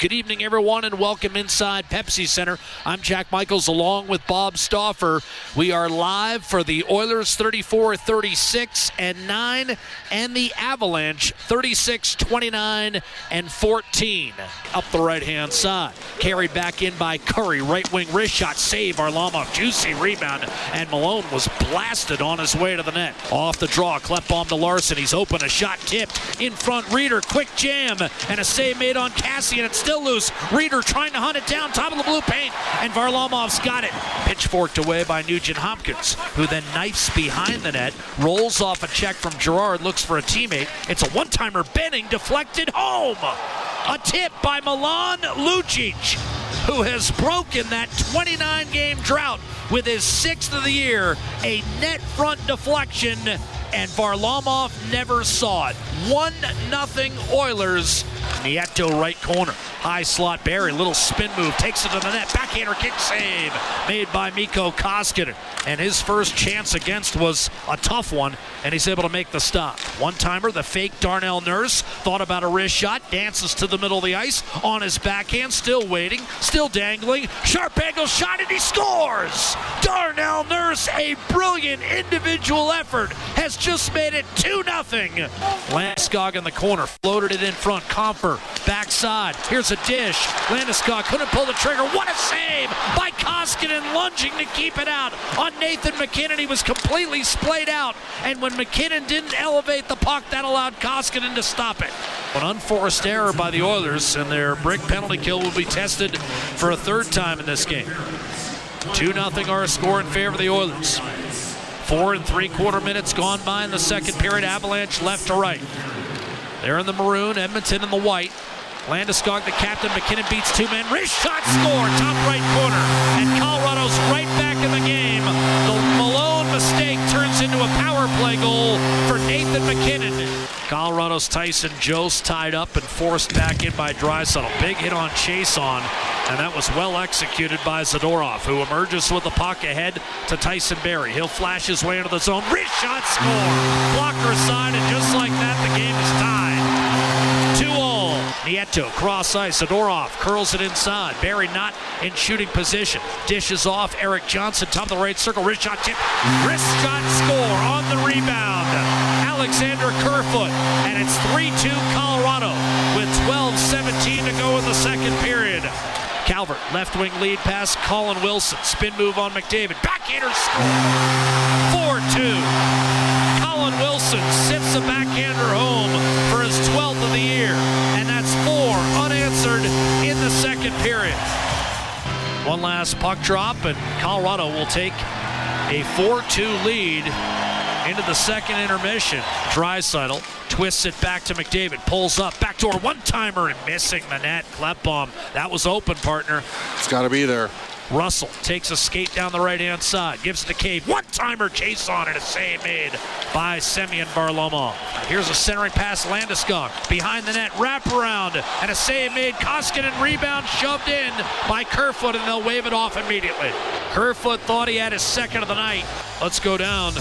Good evening, everyone, and welcome inside Pepsi Center. I'm Jack Michaels along with Bob Stauffer. We are live for the Oilers 34 36 and 9 and the Avalanche 36 29 and 14. Up the right hand side. Carried back in by Currie. Right wing wrist shot. Save Varlamov. Juicy rebound. And Malone was blasted on his way to the net. Off the draw. Klefbom to Larsson. He's open. A shot tipped. In front. Rieder. Quick jam. And a save made on Kassian. It's still loose. Rieder trying to hunt it down. Top of the blue paint. And Varlamov's got it. Pitchforked away by Nugent Hopkins, who then knifes behind the net. Rolls off a check from Girard. Looks for a teammate. It's a one timer. Benning deflected home. A tip by Milan Lucic, who has broken that 29 game drought with his sixth of the year. A net front deflection, and Varlamov never saw it. 1 nothing Oilers. Nieto right corner. High slot Barrie, little spin move, takes it to the net. Backhander kick save made by Mikko Koskinen. And his first chance against was a tough one, and he's able to make the stop. One timer, the fake Darnell Nurse thought about a wrist shot, dances to the middle of the ice on his backhand, still waiting, still dangling. Sharp angle shot, and he scores! Darnell Nurse, a brilliant individual effort, has just made it 2 0. Landeskog in the corner, floated it in front. Compher, backside. Here's a dish. Landeskog couldn't pull the trigger. What a save by Koskinen, lunging to keep it out on Nathan MacKinnon. He was completely splayed out, and when MacKinnon didn't elevate the puck, that allowed Koskinen to stop it. An unforced error by the Oilers, and their break penalty kill will be tested for a third time in this game. 2 0 our score in favor of the Oilers. Four and three quarter minutes gone by in the second period. Avalanche left to right. They're in the maroon, Edmonton in the white. Landeskog, the captain. MacKinnon beats two men. Wrist shot score, top right corner. And Colorado's right Nathan MacKinnon. Colorado's Tyson Jost tied up and forced back in by Draisaitl. Big hit on Chiasson, and that was well executed by Zadorov, who emerges with the puck ahead to Tyson Barrie. He'll flash his way into the zone. Wrist shot score. Blocker side, and just like that, the game is tied. Two all. Nieto cross ice. Zadorov curls it inside. Barrie not in shooting position. Dishes off. Erik Johnson top of the right circle. Wrist shot tip. Wrist shot score on the rebound. Alexander Kerfoot. And it's 3-2 Colorado with 12-17 to go in the second period. Calvert, left wing lead pass, Colin Wilson. Spin move on McDavid. Backhander score. 4-2. Colin Wilson sips a backhander home for his 12th of the year. And that's four unanswered in the second period. One last puck drop, and Colorado will take a 4-2 lead into the second intermission. Draisaitl twists it back to McDavid, pulls up, backdoor one-timer and missing the net. Klefbom, that was open, partner. It's got to be there. Russell takes a skate down the right-hand side, gives it to Cave. One-timer Chiasson it, a save made by Semyon Varlamov. Here's a centering pass, Landeskog behind the net, wraparound, and a save made. Koskinen rebound shoved in by Kerfoot, and they'll wave it off immediately. Kerfoot thought he had his second of the night. Let's go down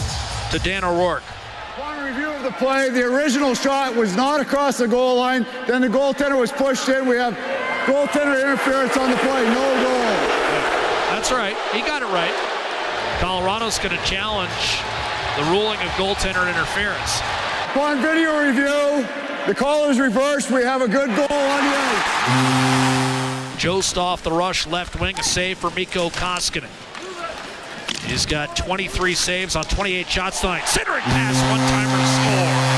to Dan O'Rourke. Upon review of the play, the original shot was not across the goal line. Then the goaltender was pushed in. We have goaltender interference on the play. No goal. That's right. He got it right. Colorado's going to challenge the ruling of goaltender interference. Upon video review, the call is reversed. We have a good goal on the ice. Jost off the rush left wing, a save for Mikko Koskinen. He's got 23 saves on 28 shots tonight. Centering pass, one timer score.